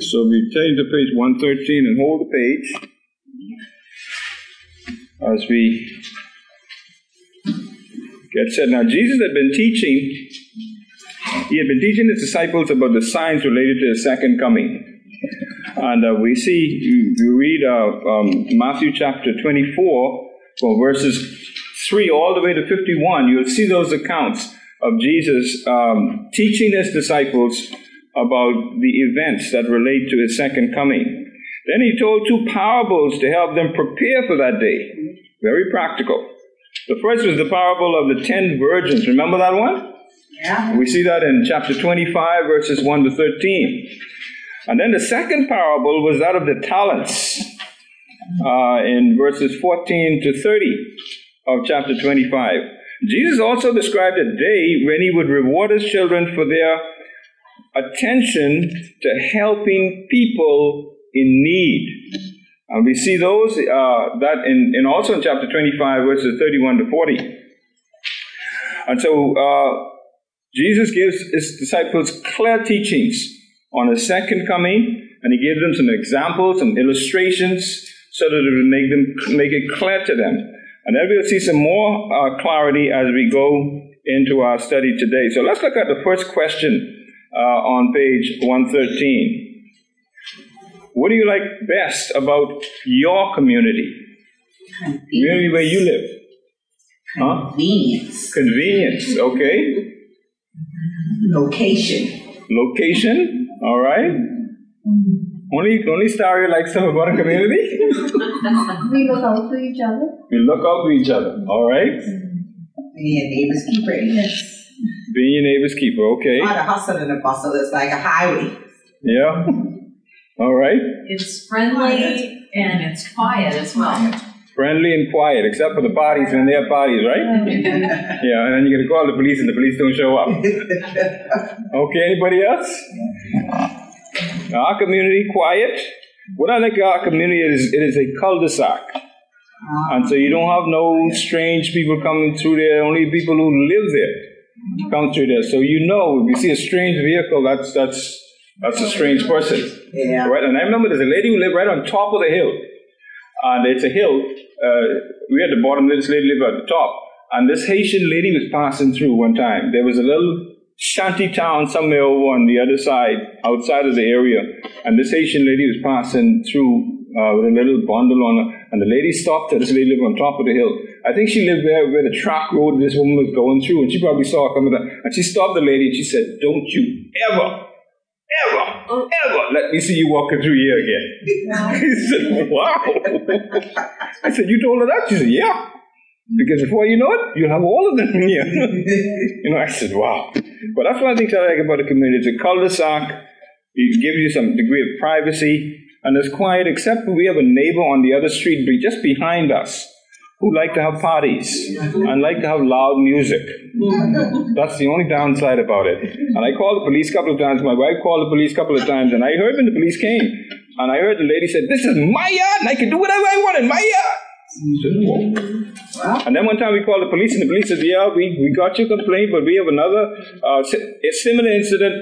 So we turn to page 113 and hold the page as we get set. Now, Jesus had been teaching, he had been teaching his disciples about the signs related to his second coming. And uh, we see, we read uh, um, Matthew chapter 24, from verses 3 all the way to 51, you'll see those accounts of Jesus um, teaching his disciples about the events that relate to his second coming. Then he told two parables to help them prepare for that day. Very practical. The first was the parable of the ten virgins. Remember that one? Yeah. We see that in chapter 25, verses 1 to 13. And then the second parable was that of the talents uh, in verses 14 to 30 of chapter 25. Jesus also described a day when he would reward his children for their attention to helping people in need. And we see those uh, that in, in also in chapter 25, verses 31 to 40. And so uh, Jesus gives his disciples clear teachings on his second coming, and he gave them some examples, some illustrations, so that it would make them make it clear to them. And then we'll see some more uh, clarity as we go into our study today. So let's look at the first question uh, on page 113. What do you like best about your community? Community where you live? Huh? Convenience. Convenience, okay. Location. Location, all right. Only, only Star you like stuff about a community? we look out for each other. We look out for each other, all right. Being a neighbor's keeper, yes. Being your neighbor's keeper, okay. Not a hustle and a bustle, it's like a highway. Yeah. All right. It's friendly and it's quiet as well. Friendly and quiet, except for the parties and their have parties, right? yeah, and then you gotta call the police and the police don't show up. Okay, anybody else? Our community, quiet. What I like about our community is it is a cul-de-sac. And so you don't have no strange people coming through there, only people who live there come through there. So you know, if you see a strange vehicle, that's that's that's a strange person. Yeah. Right? And I remember there's a lady who lived right on top of the hill. And it's a hill. Uh, we at the bottom, this lady lived at the top. And this Haitian lady was passing through one time. There was a little shanty town somewhere over on the other side, outside of the area. And this Haitian lady was passing through uh, with a little bundle on her. And the lady stopped her. This lady lived on top of the hill. I think she lived there where the track road this woman was going through. And she probably saw her coming down. And she stopped the lady and she said, Don't you ever ever, oh. ever let me see you walking through here again. he said, wow. I said, you told her that? She said, yeah. Because before you know it, you'll have all of them here. you know, I said, wow. But that's one of the things I like about the community. It's a cul-de-sac. It gives you some degree of privacy. And it's quiet, except we have a neighbor on the other street just behind us who like to have parties and like to have loud music. That's the only downside about it. And I called the police a couple of times. My wife called the police a couple of times, and I heard when the police came, and I heard the lady said, "This is my yard, and I can do whatever I want in my yard." And then one time we called the police, and the police said, "Yeah, we, we got your complaint, but we have another uh, similar incident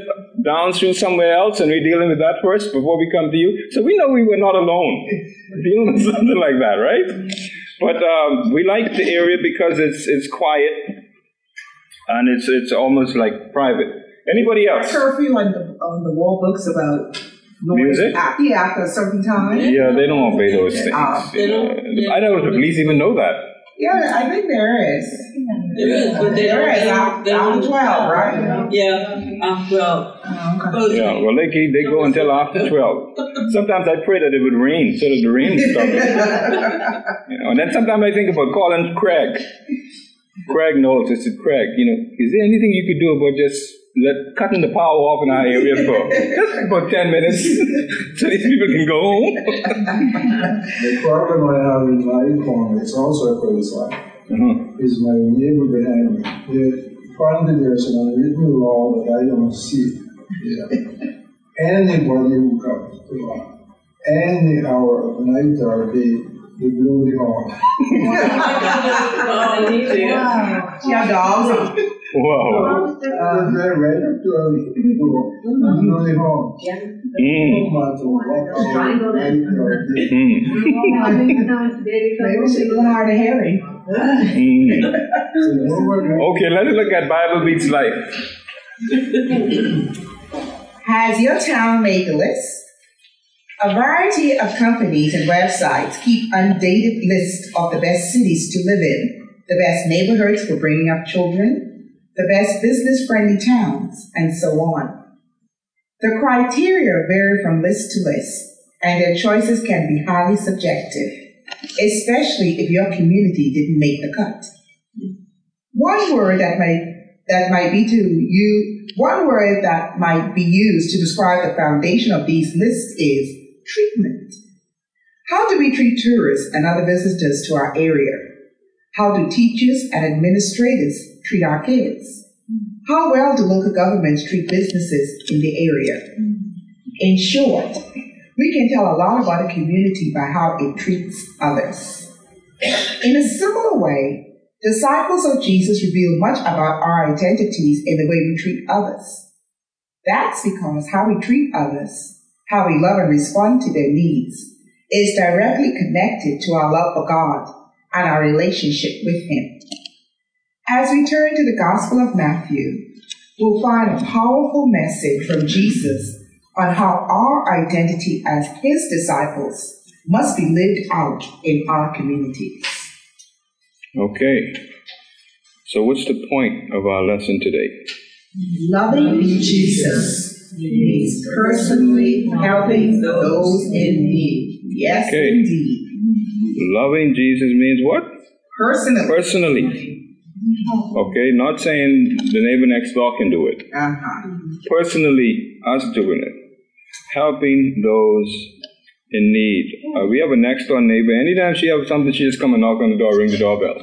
down through somewhere else, and we're dealing with that first before we come to you." So we know we were not alone dealing with something like that, right? But um, we like the area because it's it's quiet and it's it's almost like private. Anybody else? Curfew on the on the wall books about Music? After, yeah, after a certain time. Yeah, they don't obey those things. Uh, Uh, I don't know if the police even know that. Yeah, I think there is. There is, but they There is don't. out, they twelve, right? Yeah, uh, well, Oh, okay. Yeah, well, they keep- they go until after twelve. Sometimes I pray that it would rain so that the rain would stop. You know, and then sometimes I think about calling Craig. Craig knows. I said, Craig, you know, is there anything you could do about just let, cutting the power off in our area for just about ten minutes so these people can go home? The problem I have in my corner, it's also a cul-de-sac, Uh-huh. is my neighbor behind me. They- Apparently there's an unwritten law that I don't see. Anybody who comes to law, any hour of the night or day, They really hard. Oh, he did. Wow. Yeah, dogs. Wow. Uh, they're right up to our people. Really hard. My daughter, Triangle that. and. Maybe she blew hard to Harry. Mm. they- Okay, let's look at Bible Meets Life. Has your town made a list? A variety of companies and websites keep undated lists of the best cities to live in, the best neighborhoods for bringing up children, the best business friendly towns, and so on. The criteria vary from list to list, and their choices can be highly subjective, especially if your community didn't make the cut. One word that might that might be to you one word that might be used to describe the foundation of these lists is treatment. How do we treat tourists and other visitors to our area? How do teachers and administrators treat our kids? How well do local governments treat businesses in the area? In short, we can tell a lot about a community by how it treats others. In a similar way, disciples of Jesus reveal much about our identities in the way we treat others. That's because how we treat others, how we love and respond to their needs, is directly connected to our love for God and our relationship with Him. As we turn to the Gospel of Matthew, we'll find a powerful message from Jesus on how our identity as His disciples must be lived out in our communities. Okay. So, what's the point of our lesson today? Loving Jesus means personally helping those in need. Yes, Okay. indeed. Loving Jesus means what? Personally. Personally. Okay, not saying the neighbor next door can do it. Uh-huh. Personally, us doing it. Helping those in need. Uh, we have a next door neighbor. Anytime she has something, she just come and knock on the door, ring the doorbell.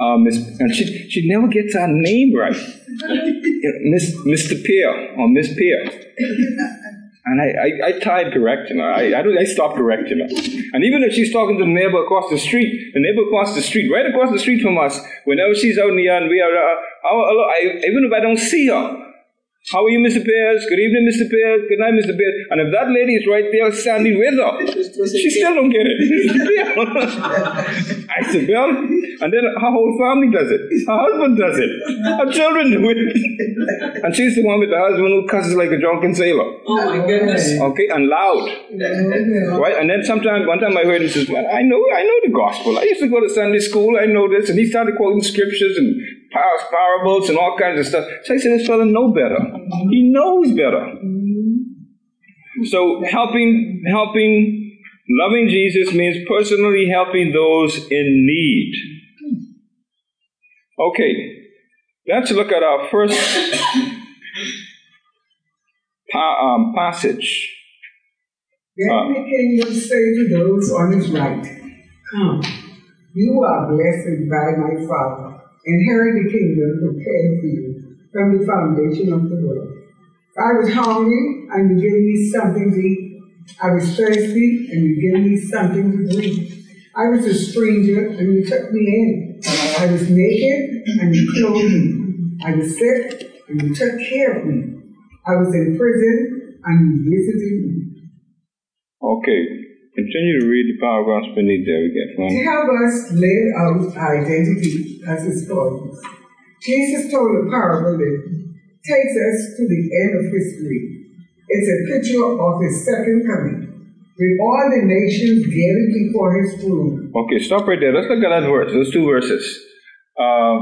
Uh, Miss, and she, she never gets our name right. Miss, Mr. Pierre or Miss Pierre. And I, I, I tried correcting her. I, I, don't, I stopped correcting her. And even if she's talking to the neighbor across the street, the neighbor across the street, right across the street from us, whenever she's out in the yard and we are, uh, uh, I, even if I don't see her, how are you, Mr. Pierce? Good evening, Mr. Pierce. Good night, Mr. Pierce. And if that lady is right there standing with her, she still don't get it. I said, well, and then her whole family does it. Her husband does it. Her children do it. And she's the one with the husband who cusses like a drunken sailor. Oh my goodness. Okay, and loud. Right? And then sometimes, one time I heard him say, "Man, I know, I know the gospel. I used to go to Sunday school. I know this. And he started quoting scriptures and par- parables and all kinds of stuff. So I said, this fella know better. He knows better. So helping, helping, loving Jesus means personally helping those in need. Okay, let's look at our first pa- um, passage. Then the king will say to those on his right, Come, you are blessed by my Father. Inherit the kingdom prepared for you from the foundation of the world. I was hungry, and you gave me something to eat. I was thirsty, and you gave me something to drink. I was a stranger, and you took me in. I was naked, and you clothed me. I was sick, and you took care of me. I was in prison, and you visited me. Okay, continue to read the paragraphs beneath there. We get To one. help us live out our identity as his followers, Jesus told a parable that takes us to the end of history. It's a picture of his second coming, with all the nations gathered before his throne. Okay, stop right there. Let's look at that verse. Those two verses. Uh,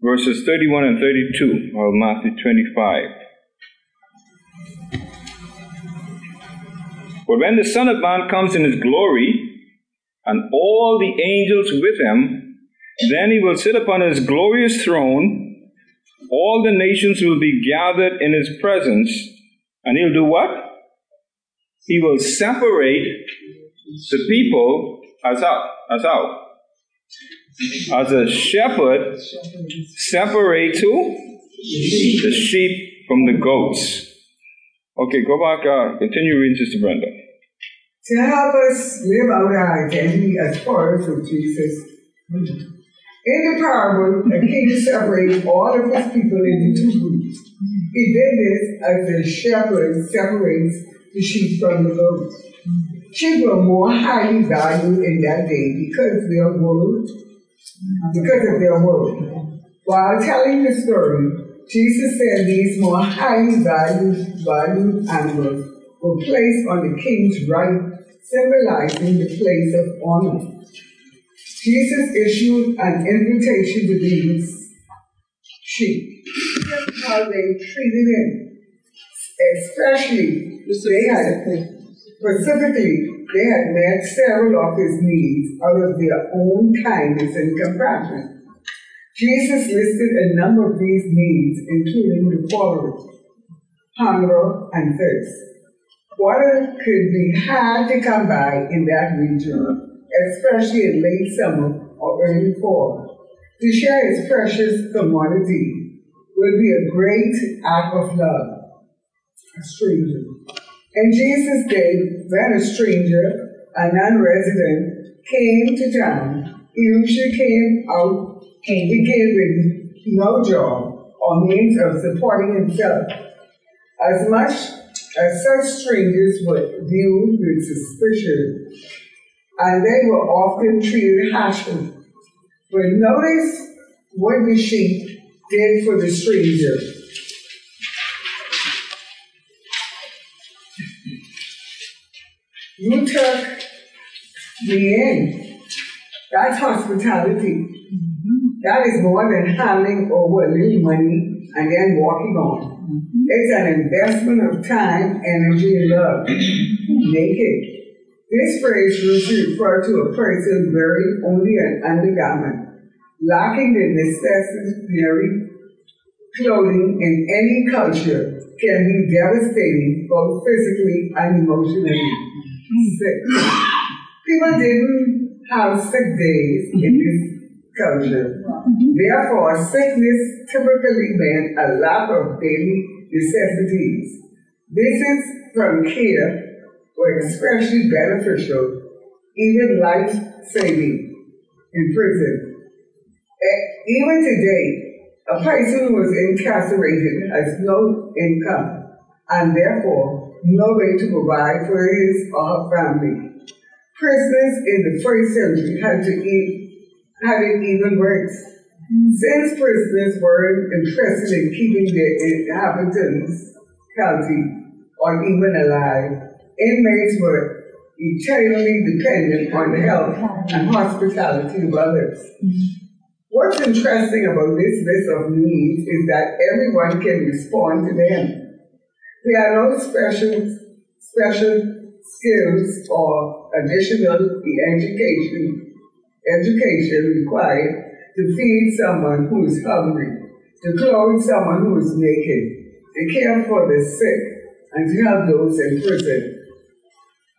verses 31 and 32 of Matthew 25. But when the Son of Man comes in his glory, and all the angels with him, then he will sit upon his glorious throne. All the nations will be gathered in his presence, and he'll do what? He will separate the people as how? As how? As a shepherd separates who? The sheep from the goats. Okay, go back, uh, continue reading, Sister Brenda. to help us live out our identity as followers of Jesus. In the parable, the king separated all of his people into two groups. He did this as a shepherd separates the sheep from the goats. Sheep were more highly valued in that day because of their wool, because of their wool. While telling the story, Jesus said these more highly valued, valued animals were placed on the king's right, symbolizing the place of honor. Jesus issued an invitation to these sheep. How they treated him, especially they had specifically they had met several of his needs out of their own kindness and compassion. Jesus listed a number of these needs, including the following hunger and thirst. Water could be hard to come by in that region, especially in late summer or early fall. To share his precious commodity will be a great act of love. A stranger. In Jesus' day, when a stranger, a non-resident, came to town, he usually came out, he came with no job or means of supporting himself. As much as such strangers were viewed with suspicion, and they were often treated harshly. But notice what the sheep did for the stranger. You took me in. That's hospitality. That is more than handing over a little money and then walking on. Mm-hmm. It's an investment of time, energy, and love. Mm-hmm. Naked. This phrase refers to a person wearing only an undergarment, lacking the necessary clothing in any culture can be devastating both physically and emotionally. Mm-hmm. Sick. People didn't have sick days in this culture. Therefore, sickness typically meant a lack of daily necessities. Visits from care were especially beneficial, even life saving in prison. E- Even today, a person who is incarcerated has no income and therefore no way to provide for his or her family. Prisoners in the first century had to eat, had it even worse. Mm-hmm. Since prisoners weren't interested in keeping their inhabitants healthy or even alive, inmates were eternally dependent on the help and hospitality of others. Mm-hmm. What's interesting about this list of needs is that everyone can respond to them. There are no special, special skills or additional education, education required to feed someone who is hungry, to clothe someone who is naked, to care for the sick, and to help those in prison.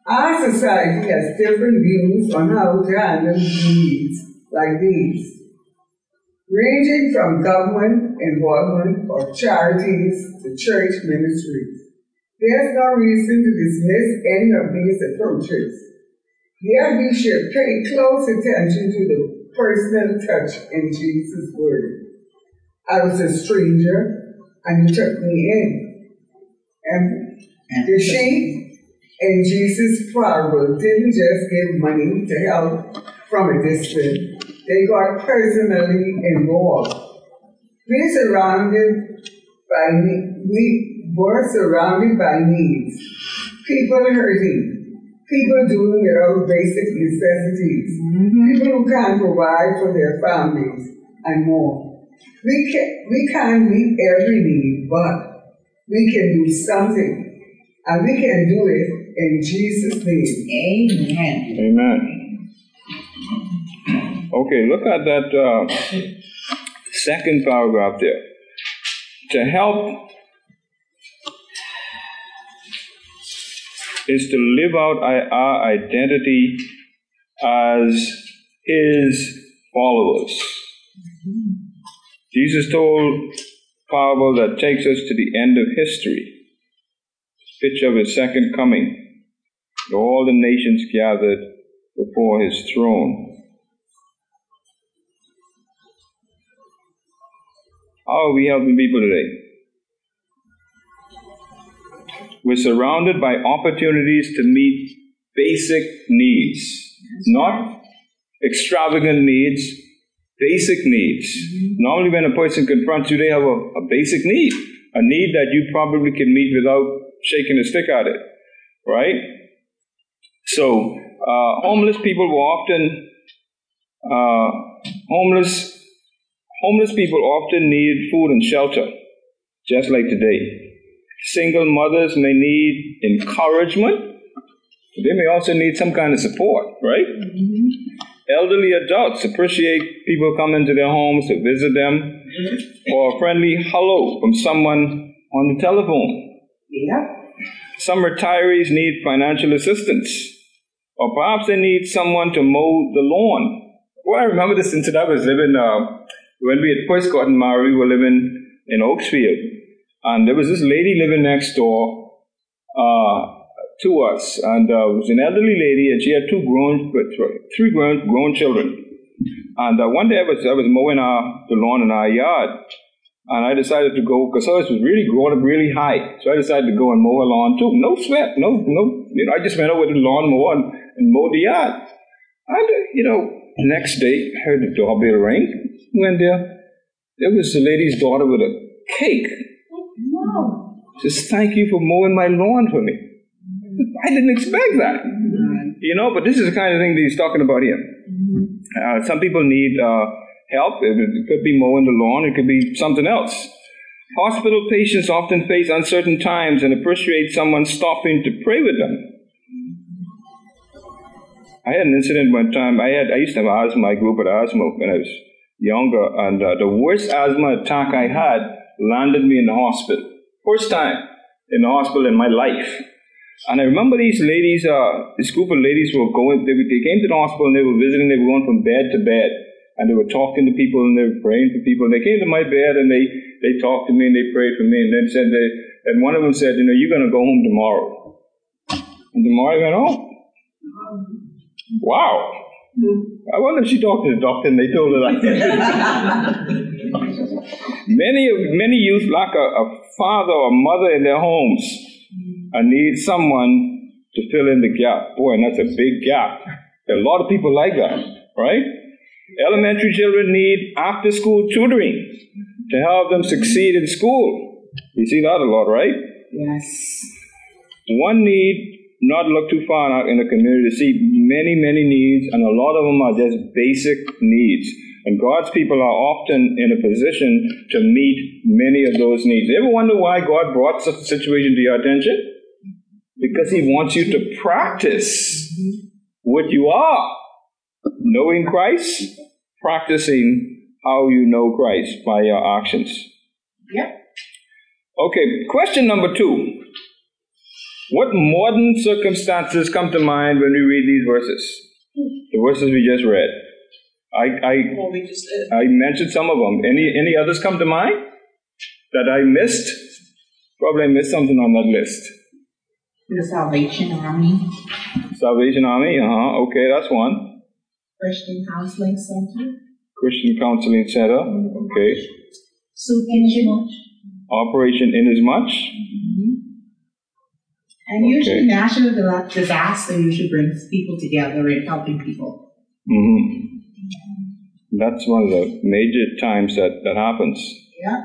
Our society has different views on how to handle needs like these ranging from government involvement or charities to church ministries. There's no reason to dismiss any of these approaches. We should pay close attention to the personal touch in Jesus' word. I was a stranger, and you took me in. And the sheep in Jesus' parable didn't just give money to help from a distance they got personally involved. We surrounded by we were surrounded by needs, people hurting, people doing without basic necessities, people who can't provide for their families, and more. We can we can't meet every need, but we can do something, and we can do it in Jesus' name. Amen. Amen. Okay, look at that uh, second paragraph there. To help is to live out our- identity as His followers. Jesus told parable that takes us to the end of history, picture of His second coming. all the nations gathered before his throne. How are we helping people today? We're surrounded by opportunities to meet basic needs, not extravagant needs, basic needs. Normally, when a person confronts you, they have a, a basic need, a need that you probably can meet without shaking a stick at it, right? So, uh, homeless people were often uh, homeless. Homeless people often need food and shelter, just like today. Single mothers may need encouragement. They may also need some kind of support, right? Elderly adults appreciate people coming to their homes to visit them, or a friendly hello from someone on the telephone. Yeah. Some retirees need financial assistance, or perhaps they need someone to mow the lawn. Well, I remember this incident. I was living, uh, when we had first gotten married, we were living in Oakes Field. And there was this lady living next door uh, to us. And uh, was an elderly lady, and she had two grown, three grown, grown children. And uh, one day I was, I was mowing our, the lawn in our yard. And I decided to go, because ours was really growing up really high. So I decided to go and mow a lawn too. No sweat, no, no, you know, I just went over to the lawnmower and, and mowed the yard. And, uh, you know, next day, I heard the doorbell ring. Went there. There was the lady's daughter with a cake. Just thank you for mowing my lawn for me. I didn't expect that. You know, but this is the kind of thing that he's talking about here. Uh, some people need uh, help. It, it could be mowing the lawn, it could be something else. Hospital patients often face uncertain times and appreciate someone stopping to pray with them. I had an incident one time. I had I used to have asthma. I grew up with asthma when I was younger, and uh, the worst asthma attack I had landed me in the hospital. First time in the hospital in my life. And I remember these ladies, uh, this group of ladies were going, they, they came to the hospital and they were visiting, they were going from bed to bed. And they were talking to people and they were praying for people. And they came to my bed and they, they talked to me and they prayed for me. And then said they, and one of them said, you know, you're going to go home tomorrow. And tomorrow I went, oh, wow. I wonder if she talked to the doctor and they told her that. many, many youth lack a, a father or mother in their homes and need someone to fill in the gap. Boy, and that's a big gap. There are a lot of people like that, right? Elementary children need after school tutoring to help them succeed in school. You see that a lot, right? Yes. One need not look too far out in the community to see many, many needs, and a lot of them are just basic needs. And God's people are often in a position to meet many of those needs. Ever wonder why God brought such a situation to your attention? Because He wants you to practice what you are knowing Christ, practicing how you know Christ by your actions. Yep. Okay, question number two. What modern circumstances come to mind when we read these verses? The verses we just read. I, I, Well, we just did. I mentioned some of them. Any, any others come to mind that I missed? Probably I missed something on that list. The Salvation Army Salvation Army, uh huh. Okay, that's one. Christian Counseling Center. Christian Counseling Center. Okay. Soup Kitchen. Operation Inasmuch. And usually Okay. national di- disaster usually brings people together and helping people. hmm That's one of the major times that that happens. Yeah.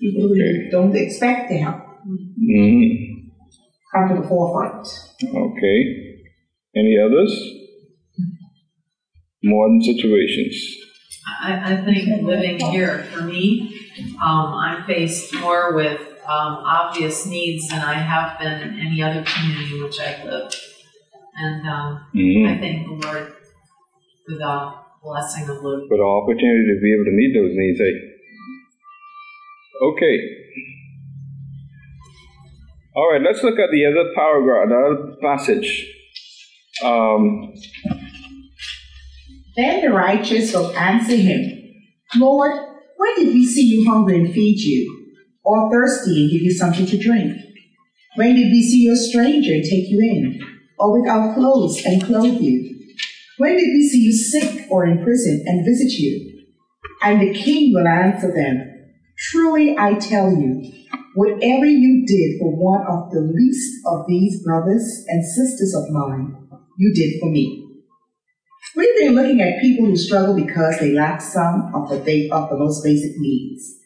People who Okay. don't expect to help hmm come to the forefront. Okay. Any others? Modern situations. I, I think living here, for me, um, I'm faced more with, um, obvious needs than I have been in any other community in which I've lived. And, um, hmm I thank the Lord for the blessing of living. For the opportunity to be able to meet those needs, eh? Okay. All right, let's look at the other paragraph, the other passage. Um, Then the righteous will answer him, Lord, when did we see you hungry and feed you, or thirsty and give you something to drink? When did we see you a stranger and take you in, or without clothes and clothe you? When did we see you sick or in prison and visit you? And the king will answer them, Truly I tell you, whatever you did for one of the least of these brothers and sisters of mine, you did for me. We've been looking at people who struggle because they lack some of the, of the most basic needs.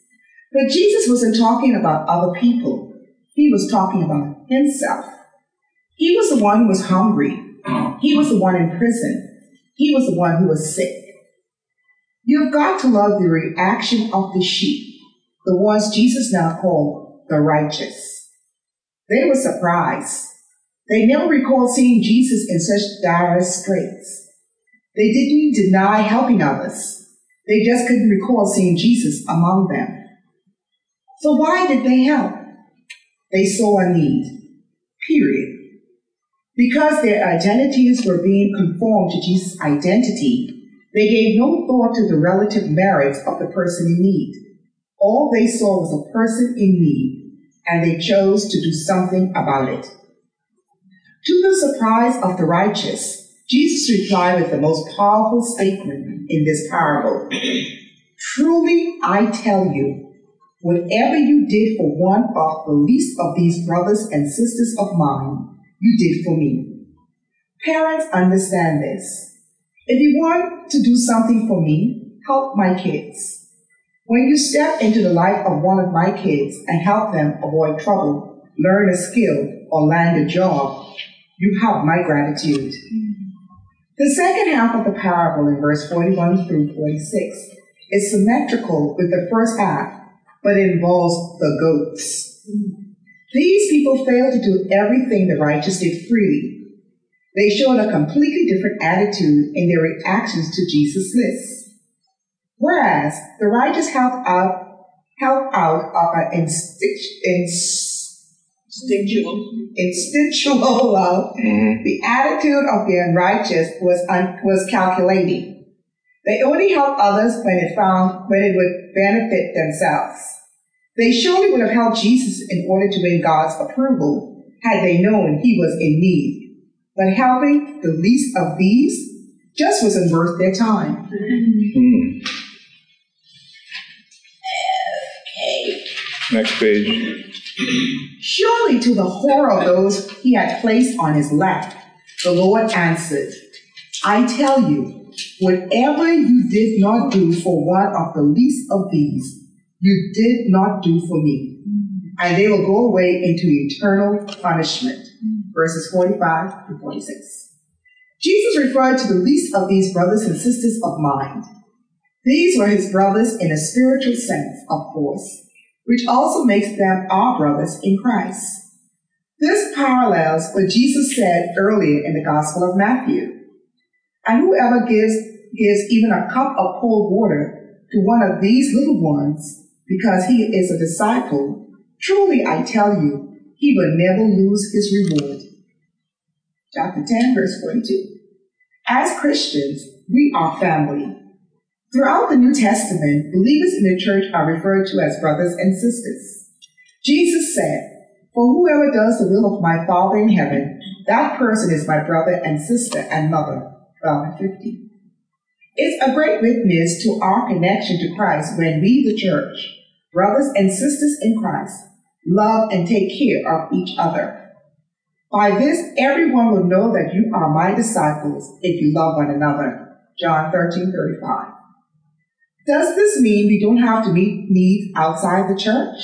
But Jesus wasn't talking about other people. He was talking about himself. He was the one who was hungry. He was the one in prison. He was the one who was sick. You've got to love the reaction of the sheep, the ones Jesus now called the righteous. They were surprised. They never recalled seeing Jesus in such dire straits. They didn't deny helping others. They just couldn't recall seeing Jesus among them. So why did they help? They saw a need. Period. Because their identities were being conformed to Jesus' identity, they gave no thought to the relative merits of the person in need. All they saw was a person in need, and they chose to do something about it. To the surprise of the righteous, Jesus replied with the most powerful statement in this parable. Truly, I tell you, whatever you did for one of the least of these brothers and sisters of mine, you did for me. Parents understand this. If you want to do something for me, help my kids. When you step into the life of one of my kids and help them avoid trouble, learn a skill, or land a job, you have my gratitude. The second half of the parable in verse 41 through 46 is symmetrical with the first half, but involves the goats. These people failed to do everything the righteous did freely. They showed a completely different attitude in their reactions to Jesus' list. Whereas the righteous helped out, helped out of an instinct, Instinctual. instinctual love, mm-hmm. the attitude of the unrighteous was, un, was calculating. They only helped others when it found when it would benefit themselves. They surely would have helped Jesus in order to win God's approval had they known he was in need. But helping the least of these just wasn't worth their time. Hmm. Next page. Surely to the horror of those he had placed on his lap, the Lord answered, I tell you, whatever you did not do for one of the least of these, you did not do for me. Mm-hmm. And they will go away into eternal punishment. Verses 45 to 46. Jesus referred to the least of these brothers and sisters of mine. These were his brothers in a spiritual sense, of course, which also makes them our brothers in Christ. This parallels what Jesus said earlier in the Gospel of Matthew. And whoever gives, gives even a cup of cold water to one of these little ones because he is a disciple, truly I tell you, he will never lose his reward. Chapter 10, verse 42. As Christians, we are family. Throughout the New Testament, believers in the church are referred to as brothers and sisters. Jesus said, For whoever does the will of my Father in heaven, that person is my brother and sister and mother. 12 and 50. It's a great witness to our connection to Christ when we, the church, brothers and sisters in Christ, love and take care of each other. By this, everyone will know that you are my disciples if you love one another. John 13, 35. Does this mean we don't have to meet needs outside the church?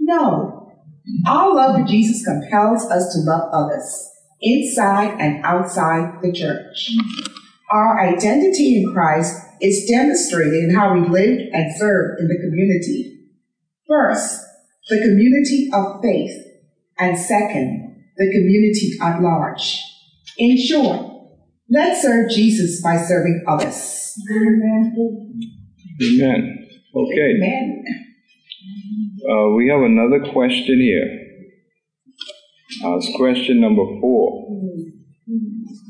No. Our love for Jesus compels us to love others, inside and outside the church. Our identity in Christ is demonstrated in how we live and serve in the community. First, the community of faith, and second, the community at large. In short, let's serve Jesus by serving others. Amen. Okay. Amen. Uh, we have another question here. Uh, it's question number four.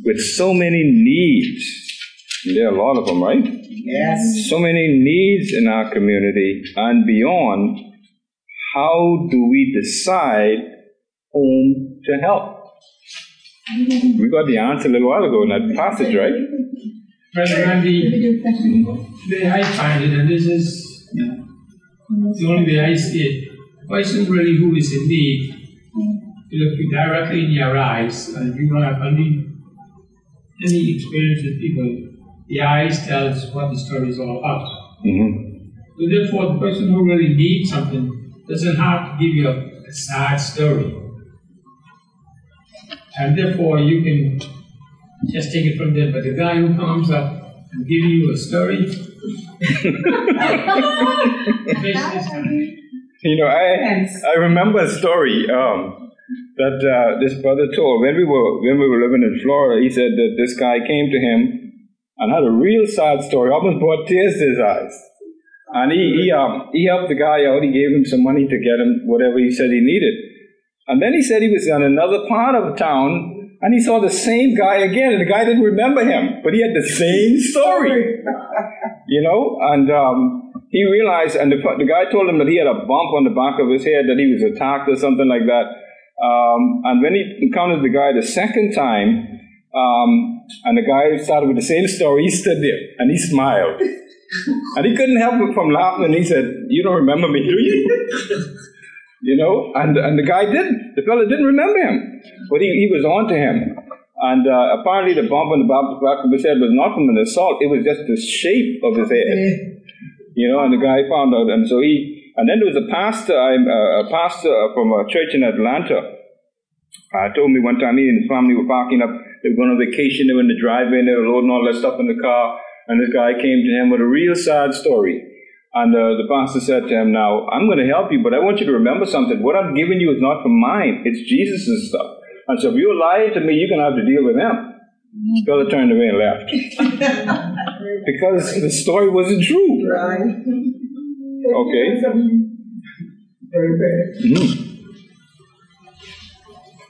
With so many needs, there are a lot of them, right? Yes. So many needs in our community and beyond, how do we decide whom to help? We got the answer a little while ago in that passage, right? Brother Randy, the way I find it, and this is you know, the only way I see it, the person really who is in need, you look you directly in your eyes, and you don't have any, any experience with people, the eyes tells what the story is all about. Mm-hmm. So therefore, the person who really needs something doesn't have to give you a, a sad story. And therefore, you can just take it from there. But the guy who comes up and gives you a story, You know, I I remember a story um, that uh, this brother told when we were when we were living in Florida. He said that this guy came to him and had a real sad story, almost brought tears to his eyes. And he he, um, he helped the guy out. He gave him some money to get him whatever he said he needed. And then he said he was in another part of town and he saw the same guy again. And the guy didn't remember him, but he had the same story. you know, and um, he realized, and the, the guy told him that he had a bump on the back of his head, that he was attacked or something like that. Um, and when he encountered the guy the second time, um, and the guy started with the same story, he stood there and he smiled. and he couldn't help it from laughing. And he said, You don't remember me, do you? you know, and, and the guy didn't. The fellow didn't remember him, but he, he was on to him. And uh, apparently, the bump on the back of his head was not from an assault, it was just the shape of his head. You know, and the guy found out, and so he, and then there was a pastor, I'm, uh, a pastor from a church in Atlanta, uh, told me one time he and his family were parking up, they were going on vacation, they were in the driveway, and they were loading all that stuff in the car, and this guy came to him with a real sad story. And uh, the pastor said to him, Now, I'm going to help you, but I want you to remember something. What I'm giving you is not from mine, it's Jesus' stuff. And so if you're lying to me, you're going to have to deal with him. The fellow turned away and left. because the story wasn't true. Right. Okay. Very bad. Mhm.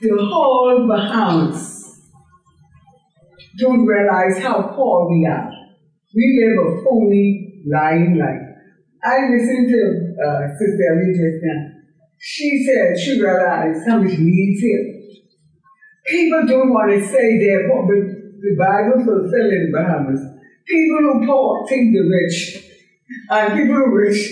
The whole Bahamas don't realize how poor we are. We live a phony, lying life. I listened to uh, Sister Ellie just now. She said she realized how much needs here. People don't want to say they're poor, but the Bible fulfills in the Bahamas. People who poor think the rich, and people who rich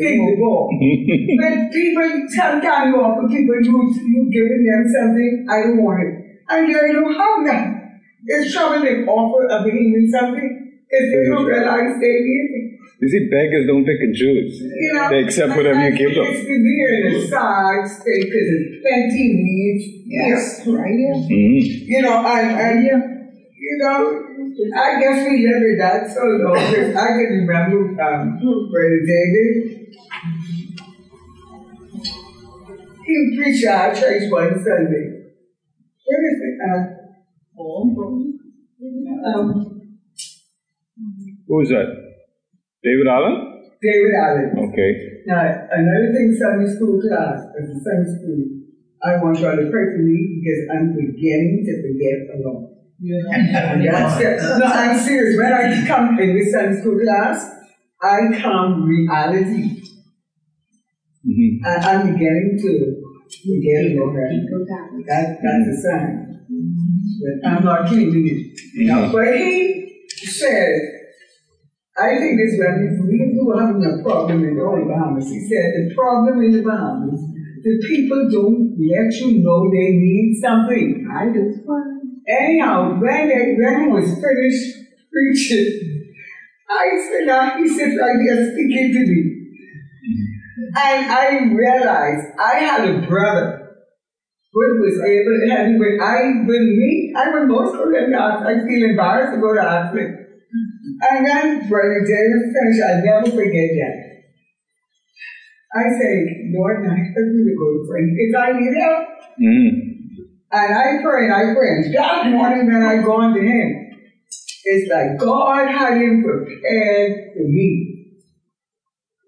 think the poor. But people sometimes you offer people you you giving them something, I don't want it. And they don't have that. It's trouble they offer a being something if they don't realize they need it. You see, beggars don't pick and choose. You know, They accept whatever you give them. It's to be in a side state because it's plenty needs. Yes, right here. Mhm. You know, and, and you know, I guess we live with that so long. 'cause I can remember um, Brother David. He preached at our church one Sunday. Where is it? Uh, um, Who is that? David Allen? David Allen. Okay. Now, another thing, Sunday school class, as a Sunday school, I want y'all to pray for me because I'm beginning to forget a lot. And that's it. No, I'm serious. When I come in this Sunday school class, I come reality. Mhm. And I'm beginning to forget a lot. That, that's a sign. But I'm not keeping it. You know, but he said, I think this when we were having a problem in the Bahamas. He said the problem in the Bahamas, the people don't let you know they need something. I do. Anyhow, when they when he was finished preaching, I said, now he said right there speaking to me. And I realized I had a brother who was able have when I when me, I would go to them I feel embarrassed to go And then Brother David finished, I'll never forget that. I say, Lord, I help me to go to friend. If I need help, Mhm. and I pray and I pray. And that morning when I go to him, it's like God had him prepared for me.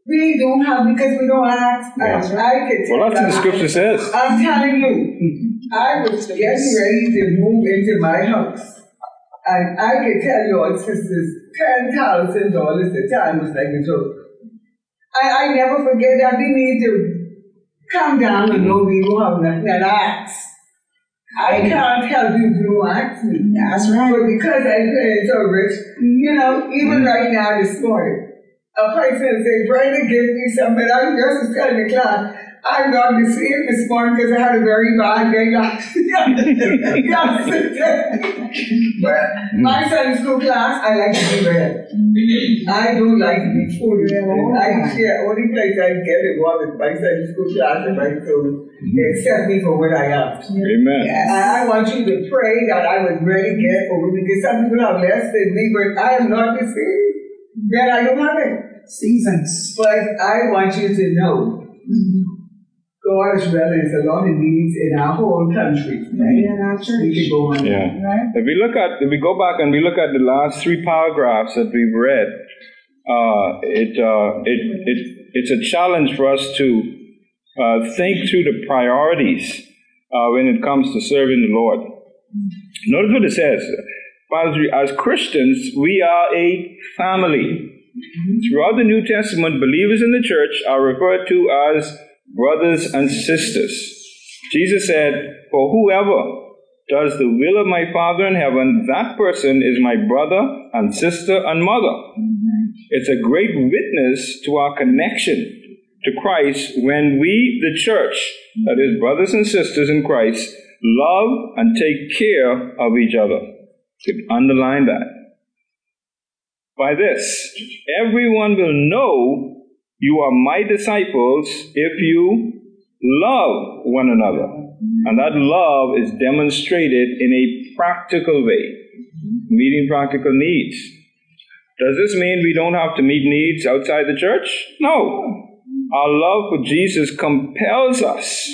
We don't have because we don't ask. Yes. I could Well, that's what the scripture says. I'm telling you, I was getting ready to move into my house. And I can tell you your sisters, ten thousand dollars a time was like a joke. I, I never forget that we need to come down and know me, you have nothing and ask. I can't help you if you don't ask me. That's right. But because I pay so rich, you know, even mm-hmm. right now this morning, a person said, Brenda, give me something. I'm just telling the class, I'm not to sleep this morning because I had a very bad day last yesterday. but my son's school class, I like to be read. I don't like to be fooled. I share only place I get it was with my son's school class and my soul. They accept me for what I am. Amen. Yes. And I want you to pray that I would really get over because some people are less than me, but I am not the same. That I don't have it. Seasons. But I want you to know God is well, there's a lot of needs in our whole country. Right in our We church. could go on. Yeah. Right? If we look at, if we go back and we look at the last three paragraphs that we've read, uh, it, uh, it, it, it's a challenge for us to uh, think through the priorities uh, when it comes to serving the Lord. Notice what it says. As Christians, we are a family. Throughout the New Testament, believers in the church are referred to as brothers and sisters. Jesus said, For whoever does the will of my Father in heaven, that person is my brother and sister and mother. It's a great witness to our connection to Christ when we, the church, that is, brothers and sisters in Christ, love and take care of each other. To underline that. By this, everyone will know you are my disciples if you love one another. And that love is demonstrated in a practical way, meeting practical needs. Does this mean we don't have to meet needs outside the church? No. Our love for Jesus compels us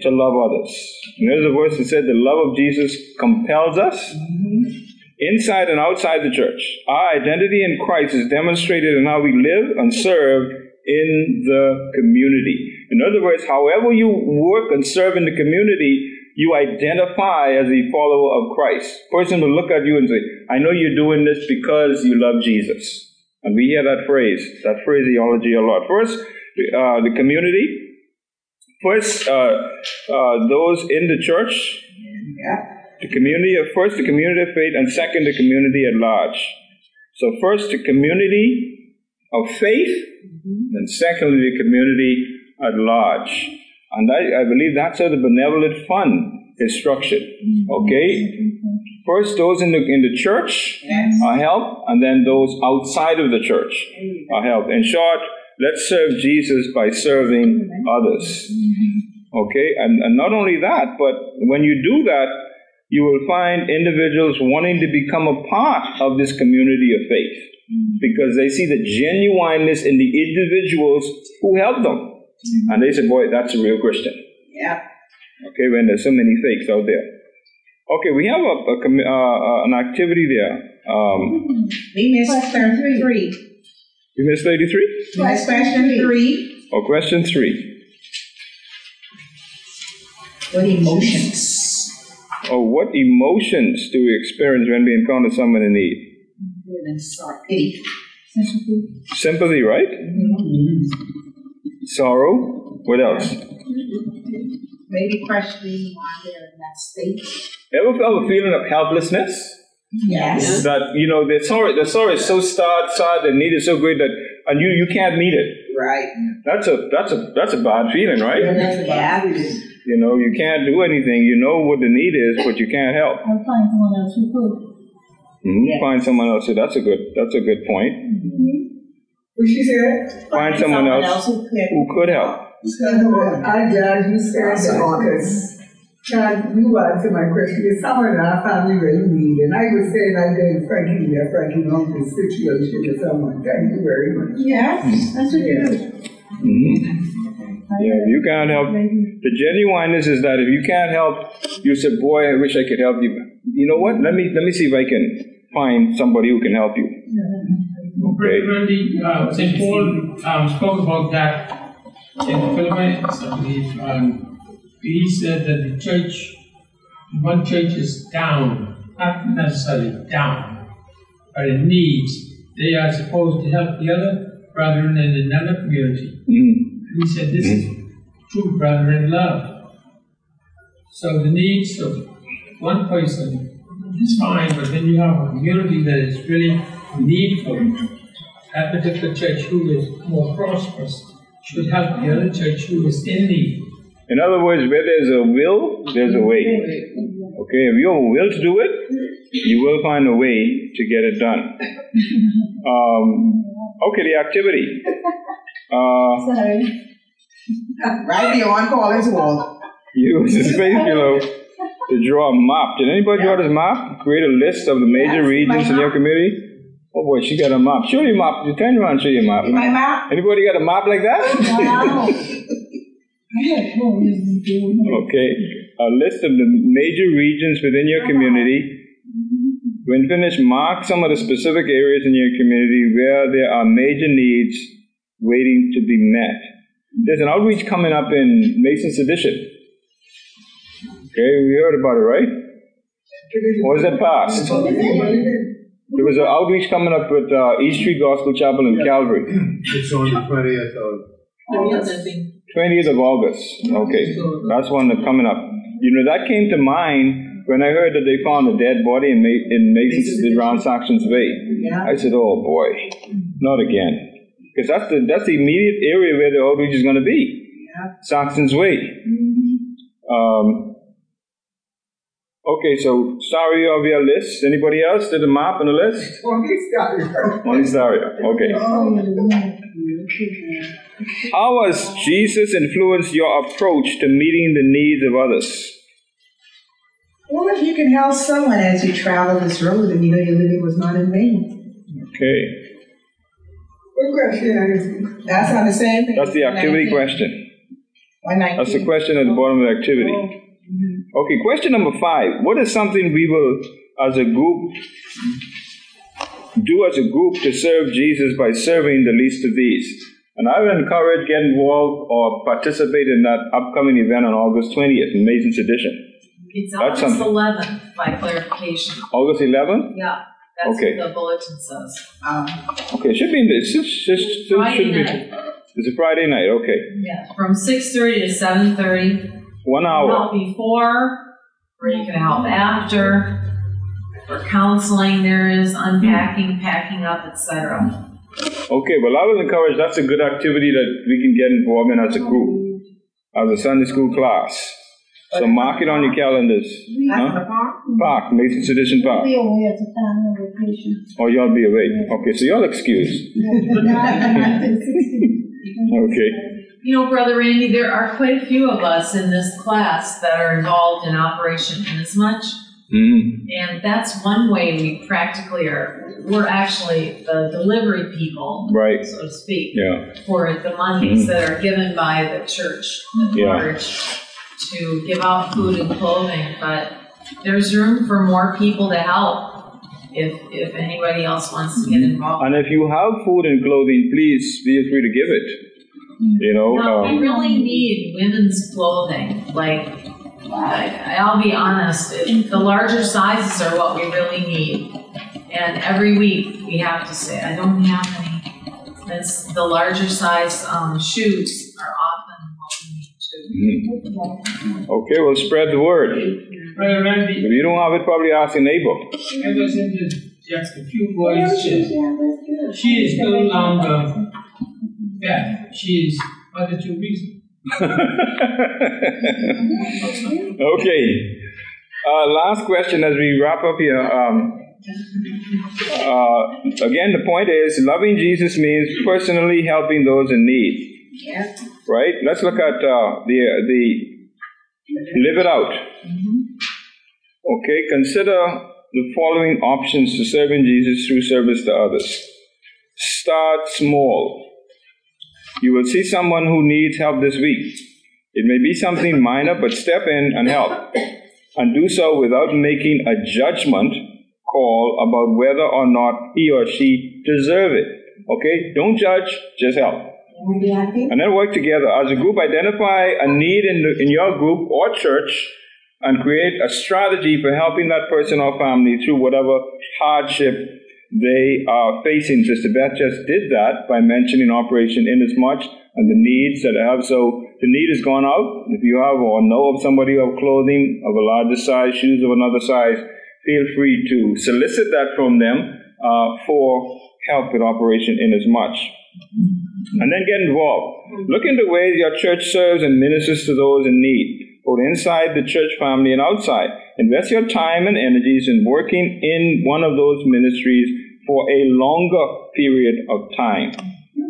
to love others. And there's a verse that said the love of Jesus compels us inside and outside the church. Our identity in Christ is demonstrated in how we live and serve in the community. In other words, however you work and serve in the community, you identify as a follower of Christ. Person will look at you and say, I know you're doing this because you love Jesus. And we hear that phrase, that phraseology a lot. First, uh, the community. First, uh, uh, those in the church. The community of first the community of faith, and second the community at large. So first the community of faith, mm-hmm. and secondly the community at large. And I, I believe that's how the benevolent fund is structured. Mm-hmm. Okay? First those in the in the church Yes. are helped, and then those outside of the church are helped. In short, let's serve Jesus by serving others. Mm-hmm. Okay? And, and not only that, but when you do that, you will find individuals wanting to become a part of this community of faith because they see the genuineness in the individuals who help them. And they say, boy, that's a real Christian. Yeah. Okay, when there's so many fakes out there. Okay, we have a, a commi- uh, uh, an activity there. Um, We missed thirty-three. you missed 33? We missed question three. Or question three. What emotions? Or what emotions do we experience when we encounter someone in need? Pity. Sympathy, right? Sorrow. What else? Maybe questioning why they're in that state. Ever felt a feeling of helplessness? Yes. That you know the sorrow, the sorrow is so sad, sad, the need is so great that, and you you can't meet it. Right. That's a that's a that's a bad feeling, right? Yeah. You know, you can't do anything. You know what the need is, but you can't help. I'll find someone else who could. Mhm. Yeah. Find someone else. So that's a good that's a good point. What she said? Find someone else who could. who could help. I'm glad you said that because God, you answered my question. There's someone in our family really need, and I was saying I did Frankie there, Frankie knows the situation with someone. Thank you very much. Yes, that's what you do. Mhm. Yeah, if you can't help. The genuineness is that if you can't help, you say, "Boy, I wish I could help you." You know what? Let me let me see if I can find somebody who can help you. Okay. Randy, uh, St. Paul um, spoke about that in the Philippians, I believe. Um, he said that the church, one church is down, not necessarily down, but in needs. They are supposed to help the other brethren in another community. Mhm. He said this is two brethren in love. So the needs of one person is fine, but then you have a community that is really needful. That particular church who is more prosperous should help the other church who is in need. In other words, where there's a will, there's a way. Okay, if you have a will to do it, you will find a way to get it done. Um, okay, the activity. Uh, Sorry. Right beyond Collins Wall. use the space below to draw a map. Did anybody draw this map? Create a list of the major Yes, regions in your map. community? Oh boy, she got a map. Show your map. You turn around and show your map. My map? Anybody got a map like that? Wow. Okay, a list of the major regions within your community. When finished, mark some of the specific areas in your community where there are major needs waiting to be met. There's an outreach coming up in Mason's Addition. Okay, we heard about it, right? Or is that past? There was an outreach coming up with uh, East Street Gospel Chapel in Calvary, It's on the twentieth of. Yes. 20th of August. Okay, that's one that's coming up. You know, that came to mind when I heard that they found a dead body in, Ma- in Mason's around Saxon's Bay. I said, "Oh boy, not again," because that's the that's the immediate area where the outreach is going to be. Yeah. Saxon's Way. Um, okay, so sorry of your list. Anybody else did a map on the list? Only sorry. Okay. How has Jesus influenced your approach to meeting the needs of others? Well, if you can help someone as you travel this road, then you know your living was not in vain. Okay, What question That's on the same thing. that's the activity question. That's the question at the bottom of the activity. Oh, mm-hmm. Okay, question number five. What is something we will, as a group, do as a group to serve Jesus by serving the least of these? And I would encourage get involved or participate in that upcoming event on August 20th in Mason's Addition. It's That's August something. eleventh by clarification. August 11th? Yeah, that's Okay. what the bulletin says. Um, Okay, it should be in this. It should, should, should Friday be. night. It's a Friday night. Okay, Yeah, from six thirty to seven thirty. one hour. Help before, or you can help after. For counseling, there is unpacking, packing up, etc. Okay, well, I would encourage that's a good activity that we can get involved in as a group, as a Sunday school class. So mark it on your calendars. Huh? Park, Mason's Addition Park. We away at the family vacation. Or y'all be away. Okay, so y'all excused. Okay. You know, Brother Randy, there are quite a few of us in this class that are involved in Operation Inasmuch. Mm, And that's one way we practically are, we're actually the delivery people, right. so to speak, Yeah. for the monies that are given by the church at Yeah. large to give out food and clothing. But there's room for more people to help if, if anybody else wants to get involved. And if you have food and clothing, please feel free to give it. You know, No, we um, really need women's clothing. Like, I, I'll be honest, the larger sizes are what we really need. And every week we have to say, I don't have any. It's the larger size um, shoes are often what we need too. mhm. okay, well, spread the word. Brother Randy, If you don't have it, probably ask your neighbor. I was into just a few words. She, she is no longer deaf. She is other two reasons. okay. Uh, last question as we wrap up here. Um, uh, again, the point is loving Jesus means personally helping those in need. Right? Let's look at uh, the the live it out. Okay, consider the following options to serving Jesus through service to others. Start small. You will see someone who needs help this week. It may be something minor, but step in and help. And do so without making a judgment call about whether or not he or she deserve it. Okay? Don't judge, just help. And then work together. As a group, identify a need in, the, in your group or church and create a strategy for helping that person or family through whatever hardship they are facing. Sister Beth just did that by mentioning Operation Inasmuch and the needs that have. So the need has gone out, if you have or know of somebody who have clothing of a larger size, shoes of another size, feel free to solicit that from them uh, for help with operation Inasmuch. And then get involved. Look into ways your church serves and ministers to those in need, both inside the church family and outside. Invest your time and energies in working in one of those ministries for a longer period of time.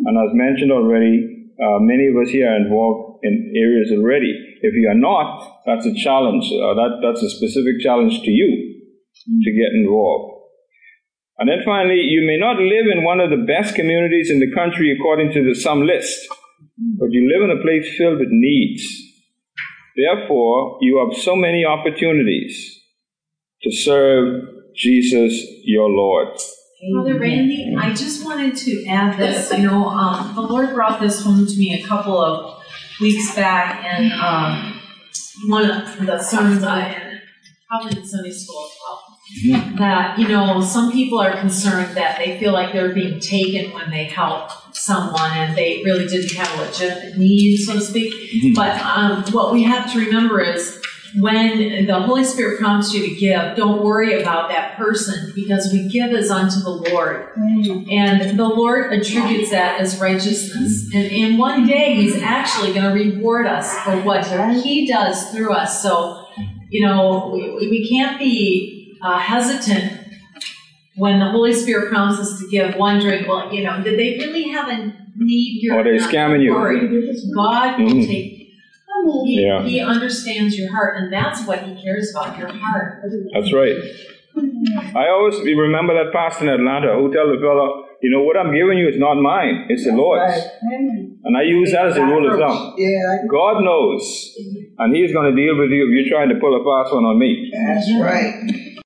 And as mentioned already, uh, many of us here are involved in areas already. If you are not, that's a challenge. Uh, that, that's a specific challenge to you to get involved. And then finally, you may not live in one of the best communities in the country according to the some list, but you live in a place filled with needs. Therefore, you have so many opportunities to serve Jesus your Lord. Brother Randy, I just wanted to add this. You know, um, the Lord brought this home to me a couple of weeks back, and um, one of the sermons I probably in Sunday school as well. Mm-hmm. That you know, some people are concerned that they feel like they're being taken when they help someone, and they really didn't have a legitimate need, so to speak. Mm-hmm. But um, what we have to remember is when the Holy Spirit prompts you to give, don't worry about that person because we give as unto the Lord. Mm-hmm. And the Lord attributes that as righteousness. And, and one day He's actually going to reward us for what He does through us. So, you know, we, we can't be uh, hesitant when the Holy Spirit prompts us to give, wondering, well, you know, did they really have a need here? Or they're not? scamming you. God will Mhm. take he, Yeah. he understands your heart, and that's what he cares about your heart. That's right. I always remember that pastor in Atlanta who tell the fellow, you know, what I'm giving you is not mine, it's the Lord's. And I use that as a rule of thumb. Yeah, God knows, and He's going to deal with you if you're trying to pull a fast one on me. That's right.